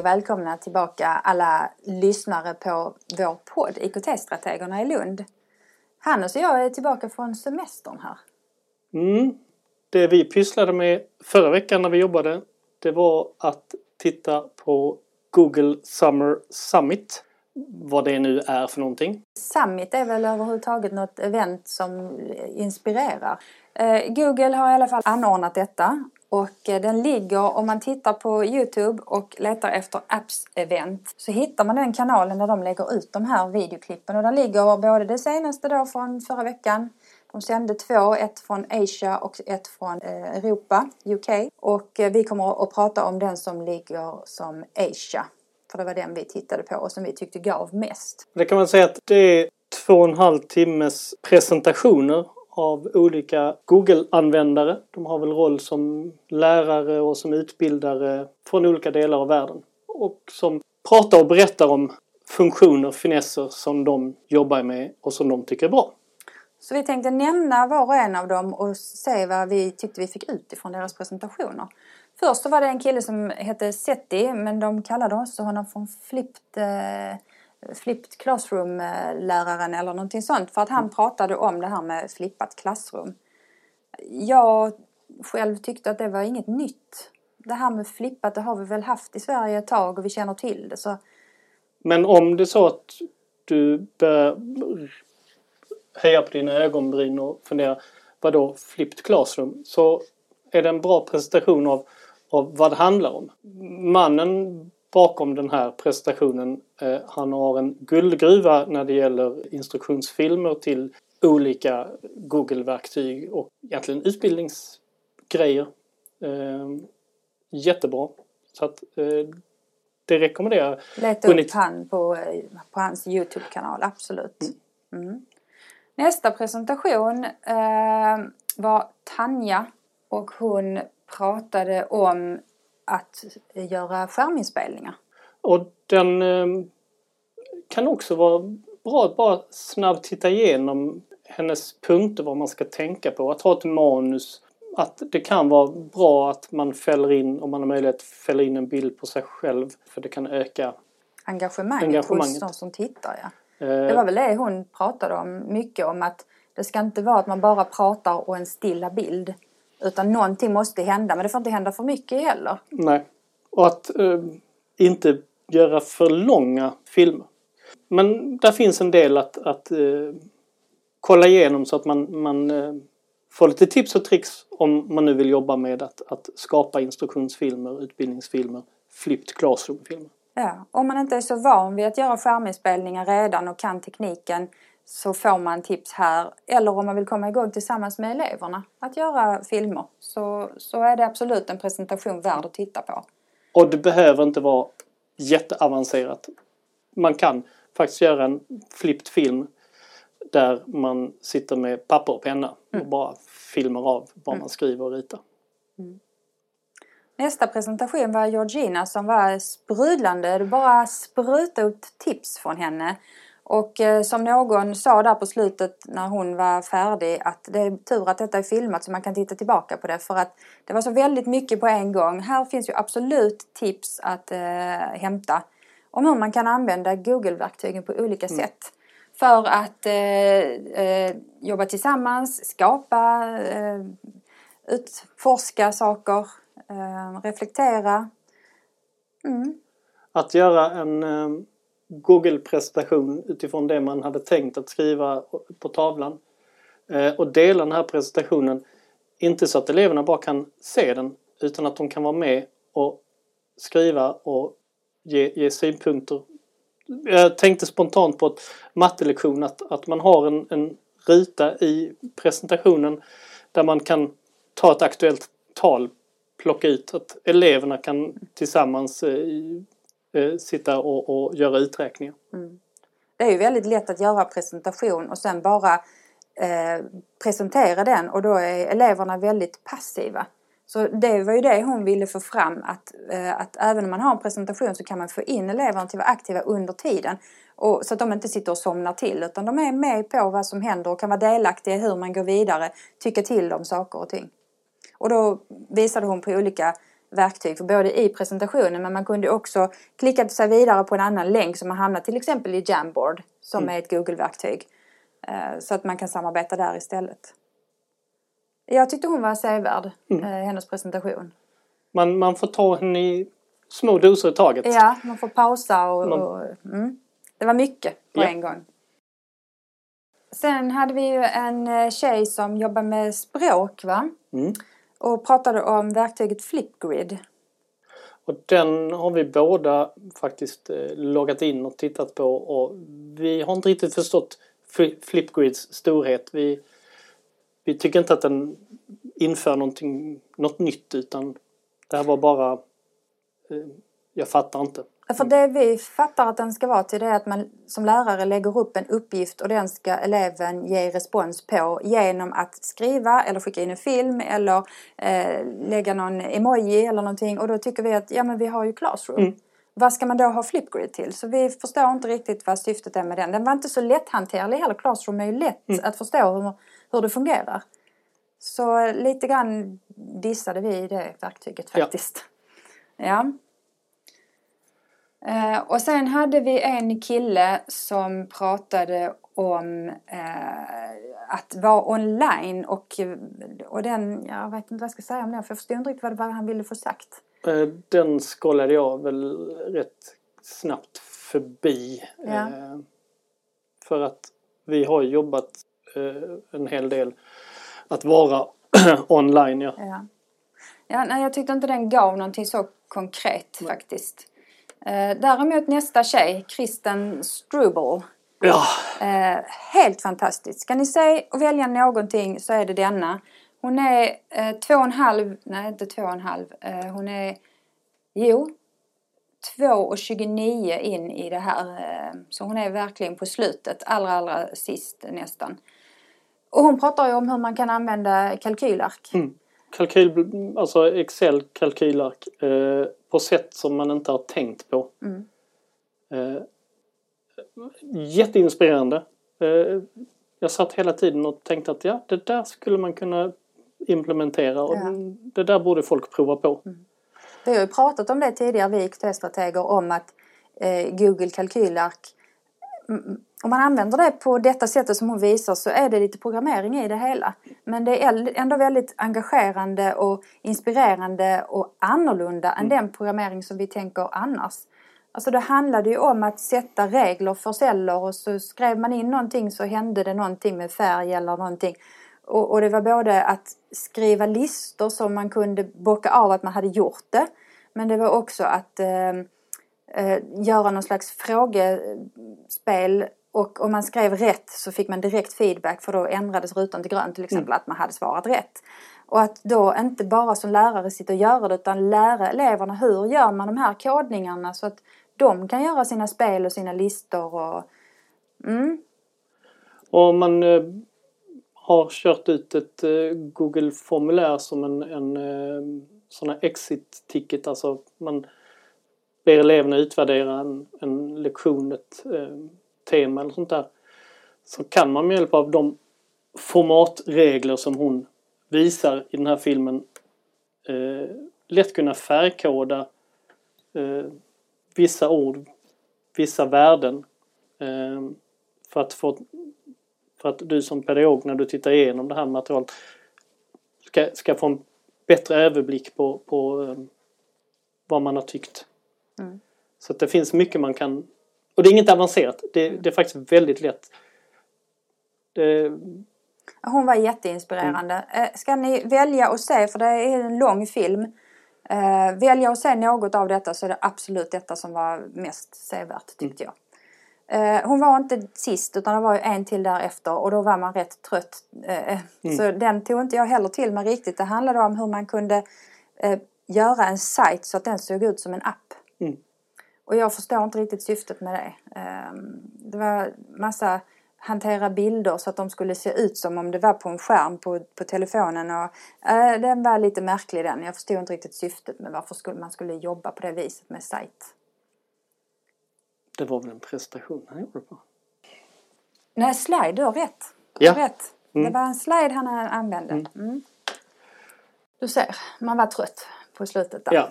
Och välkomna tillbaka alla lyssnare på vår podd IKT-strategerna i Lund. Hannes och jag är tillbaka från semestern här. Mm. Det vi pysslade med förra veckan när vi jobbade det var att titta på Google Summer Summit. Vad det nu är för någonting. Summit är väl överhuvudtaget något event som inspirerar. Eh, Google har i alla fall anordnat detta och eh, den ligger, om man tittar på Youtube och letar efter Apps Event så hittar man den kanalen där de lägger ut de här videoklippen. Och där ligger både det senaste då från förra veckan de sände två, ett från Asia och ett från eh, Europa, UK. Och eh, vi kommer att prata om den som ligger som Asia. För det var den vi tittade på och som vi tyckte gav mest. Det kan man säga att det är två och en halv timmes presentationer av olika Google-användare. De har väl roll som lärare och som utbildare från olika delar av världen. Och som pratar och berättar om funktioner, finesser som de jobbar med och som de tycker är bra. Så vi tänkte nämna var och en av dem och se vad vi tyckte vi fick ut ifrån deras presentationer. Först så var det en kille som hette Seti men de kallade också honom för Flipped, eh, flipped Classroom-läraren eller någonting sånt för att han pratade om det här med flippat klassrum. Jag själv tyckte att det var inget nytt. Det här med flippat det har vi väl haft i Sverige ett tag och vi känner till det. Så... Men om det är så att du börjar höja på dina ögonbryn och fundera vad då flipped classroom? Så är det en bra presentation av, av vad det handlar om. Mannen bakom den här presentationen eh, han har en guldgruva när det gäller instruktionsfilmer till olika Google-verktyg och egentligen utbildningsgrejer. Eh, jättebra. Så att eh, det rekommenderar jag. Leta upp han på, på hans Youtube-kanal, absolut. Mm. Mm. Nästa presentation eh, var Tanja och hon pratade om att göra skärminspelningar. Och den eh, kan också vara bra att bara snabbt titta igenom hennes punkter vad man ska tänka på. Att ha ett manus. Att det kan vara bra att man fäller in, om man har möjlighet, fäller in en bild på sig själv. För det kan öka engagemanget, engagemanget. hos de som tittar. Ja. Det var väl det hon pratade om mycket om att det ska inte vara att man bara pratar och en stilla bild. Utan någonting måste hända men det får inte hända för mycket heller. Nej. Och att eh, inte göra för långa filmer. Men där finns en del att, att eh, kolla igenom så att man, man eh, får lite tips och tricks om man nu vill jobba med att, att skapa instruktionsfilmer, utbildningsfilmer, flipped classroom-filmer. Ja, om man inte är så van vid att göra skärminspelningar redan och kan tekniken så får man tips här. Eller om man vill komma igång tillsammans med eleverna att göra filmer så, så är det absolut en presentation värd att titta på. Och det behöver inte vara jätteavancerat. Man kan faktiskt göra en flipped film där man sitter med papper och penna mm. och bara filmar av vad mm. man skriver och ritar. Mm. Nästa presentation var Georgina som var sprudlande. Det bara sprutade ut tips från henne. Och eh, som någon sa där på slutet när hon var färdig att det är tur att detta är filmat så man kan titta tillbaka på det för att det var så väldigt mycket på en gång. Här finns ju absolut tips att eh, hämta om hur man kan använda Google-verktygen på olika mm. sätt. För att eh, eh, jobba tillsammans, skapa, eh, utforska saker, reflektera. Mm. Att göra en Google-presentation utifrån det man hade tänkt att skriva på tavlan. Eh, och dela den här presentationen, inte så att eleverna bara kan se den utan att de kan vara med och skriva och ge, ge synpunkter. Jag tänkte spontant på ett mattelektion att, att man har en, en ruta i presentationen där man kan ta ett aktuellt tal, plocka ut att eleverna kan tillsammans eh, eh, sitta och, och, göra uträkningar. Mm. Det är ju väldigt lätt att göra presentation och sen bara eh, presentera den och då är eleverna väldigt passiva. Så det var ju det hon ville få fram att, eh, att även om man har en presentation så kan man få in eleverna till att vara aktiva under tiden. Och, så att de inte sitter och somnar till utan de är med på vad som händer och kan vara delaktiga i hur man går vidare, tycka till om saker och ting. Och då visade hon på olika verktyg för både i presentationen men man kunde också klicka sig vidare på en annan länk som man hamnar till exempel i Jamboard som Mm. är ett Google-verktyg. Eh, Så att man kan samarbeta där istället. Jag tyckte hon var sevärd, Mm. eh, hennes presentation. Man, man får ta henne i små doser i taget. Ja, man får pausa och... Man- och mm. Det var mycket på Ja. en gång. Sen hade vi ju en eh, tjej som jobbar med språk va? Mm. Och pratade om verktyget Flipgrid. Och den har vi båda faktiskt eh, loggat in och tittat på och vi har inte riktigt förstått Flipgrids storhet. Vi, vi tycker inte att den inför något nytt utan det här var bara eh, jag fattar inte. För det vi fattar att den ska vara till det är att man som lärare lägger upp en uppgift och den ska eleven ge respons på genom att skriva eller skicka in en film eller eh, lägga någon emoji eller någonting och då tycker vi att ja men vi har ju Classroom. Mm. Vad ska man då ha Flipgrid till? Så vi förstår inte riktigt vad syftet är med den. Den var inte så lätthanterlig heller. Classroom är ju lätt att förstå hur, hur det fungerar. Så lite grann dissade vi det verktyget Ja. faktiskt. Ja. Eh, och sen hade vi en kille som pratade om eh, att vara online och, och den, jag vet inte vad jag ska säga om det för jag förstod inte riktigt vad var han ville få sagt. Eh, Den skållade jag väl rätt snabbt förbi. Ja. Eh, För att vi har jobbat eh, en hel del att vara online. Ja. Ja. Ja, nej, jag tyckte inte den gav någonting så konkret faktiskt. Eh, däremot nästa tjej, Kristen Strubel. ja. Eh, helt fantastisk. Ska ni se och välja någonting så är det denna. Hon är eh, två och en halv, nej inte två och en halv, hon är, jo, två och 29 in i det här. Så hon är verkligen på slutet, allra allra sist nästan. Och hon pratar ju om hur man kan använda kalkylark. Mm. Kalkyl, alltså Excel kalkylark eh, på sätt som man inte har tänkt på. Mm. Eh, jätteinspirerande. Eh, jag satt hela tiden och tänkte att ja, det där skulle man kunna implementera och Ja. det där borde folk prova på. Vi har ju pratat om det tidigare, vi IKT-strateger, om att eh, Google kalkylark mm, om man använder det på detta sättet som hon visar så är det lite programmering i det hela. Men det är ändå väldigt engagerande och inspirerande och annorlunda än den programmering som vi tänker annars. Alltså det handlade ju om att sätta regler för celler och så skrev man in någonting så hände det någonting med färg eller någonting. Och, och det var både att skriva listor som man kunde bocka av att man hade gjort det. Men det var också att eh, eh, göra någon slags frågespel och om man skrev rätt så fick man direkt feedback för då ändrades rutan till grön till exempel att man hade svarat rätt. Och att då inte bara som lärare sitta och göra det utan lära eleverna hur gör man de här kodningarna så att de kan göra sina spel och sina listor och mm, Och om man eh, har kört ut ett eh, Google-formulär som en, en eh, sån här exit-ticket, alltså man ber eleverna utvärdera en, en lektion, ett eh, tema eller sånt där. Så kan man med hjälp av de formatregler som hon visar i den här filmen eh, lätt kunna färgkoda eh, vissa ord, vissa värden eh, för att få för att du som pedagog när du tittar igenom det här materialet ska, ska få en bättre överblick på, på eh, vad man har tyckt. Mm. Så att det finns mycket man kan och det är inget avancerat. Det, det är faktiskt väldigt lätt. Det, Hon var jätteinspirerande. Eh, Ska ni välja att se, för det är en lång film, eh, välja att se något av detta så är det absolut detta som var mest sevärt tyckte jag. Eh, hon var inte sist utan det var en till därefter och då var man rätt trött. Eh, Så den tog inte jag heller till mig riktigt. Det handlade om hur man kunde göra en sajt så att den såg ut som en app. Mm. Och jag förstår inte riktigt syftet med det. Eh, Det var massa hantera bilder så att de skulle se ut som om det var på en skärm på, på telefonen. Och, eh, den var lite märklig den. Jag förstod inte riktigt syftet med varför skulle, man skulle jobba på det viset med sajt. det var väl en prestation han gjorde på. Nej, slide, du har rätt. Ja. rätt. Det var en slide han använde. Mm. Du ser, man var trött på slutet där. Ja.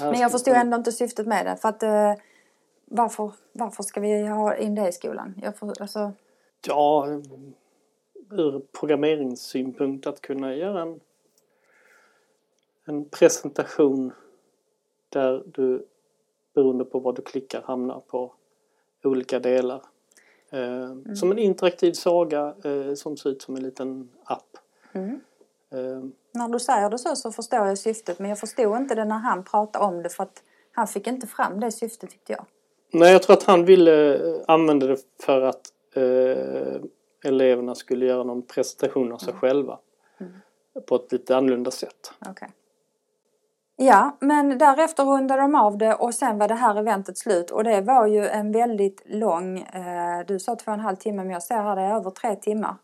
Mm. Men jag få- ändå inte syftet med det. För att, eh, varför, varför ska vi ha in det i skolan? Jag får, alltså, Ja, ur programmeringssynpunkt att kunna göra en, en presentation där du beroende på vad du klickar hamnar på olika delar. Eh, Som en interaktiv saga eh, som ser ut som en liten app. mm. När du säger det så så förstår jag syftet. Men jag förstod inte det när han pratade om det. För att han fick inte fram det syftet tyckte jag. nej, jag tror att han ville eh, använda det för att eh, eleverna skulle göra någon presentation av sig själva. På ett lite annorlunda sätt. Okej. Ja, men därefter rundade de av det och sen var det här eventet slut. Och det var ju en väldigt lång, eh, du sa två och en halv timme men jag ser här det är över tre timmar.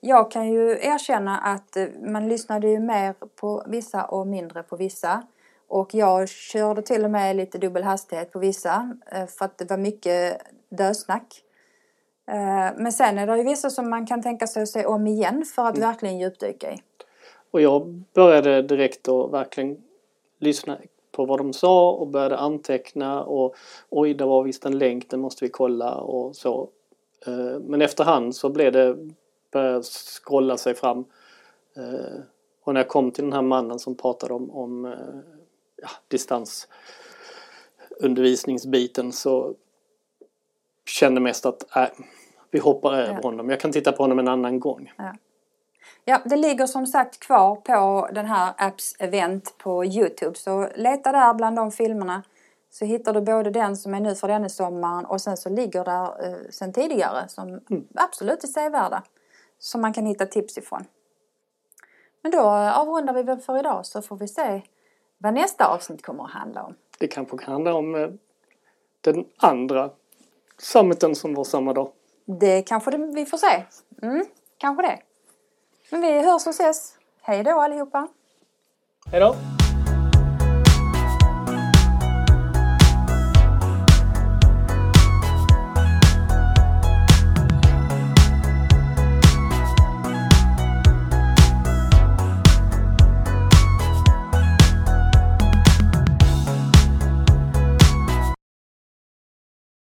Jag kan ju erkänna att eh, man lyssnade ju mer på vissa och mindre på vissa. Och jag körde till och med lite dubbel hastighet på vissa eh, för att det var mycket dösnack. Eh, Men sen är det ju vissa som man kan tänka sig att se om igen för att verkligen djupdyka i. Och jag började direkt att verkligen lyssna på vad de sa och började anteckna och oj, det var visst en länk, den måste vi kolla och så. Men efterhand så blev det, scrolla sig fram. Eh, Och när jag kom till den här mannen som pratade om, om eh, ja, distansundervisningsbiten så kände mest att äh, vi hoppar över Ja. honom. Jag kan titta på honom en annan gång. Ja, det ligger som sagt kvar på den här Apps Event på Youtube. Så leta där bland de filmerna. Så hittar du både den som är nu för denna sommaren och sen så ligger där eh, sen tidigare som absolut är sevärda. Som man kan hitta tips ifrån. Men då avrundar vi väl för idag så får vi se vad nästa avsnitt kommer att handla om. Det kanske kan handla om eh, den andra summiten som var samma dag. Det kanske det, vi får se. Mm, kanske det. Men vi hörs och ses. Hej då allihopa! Hej då!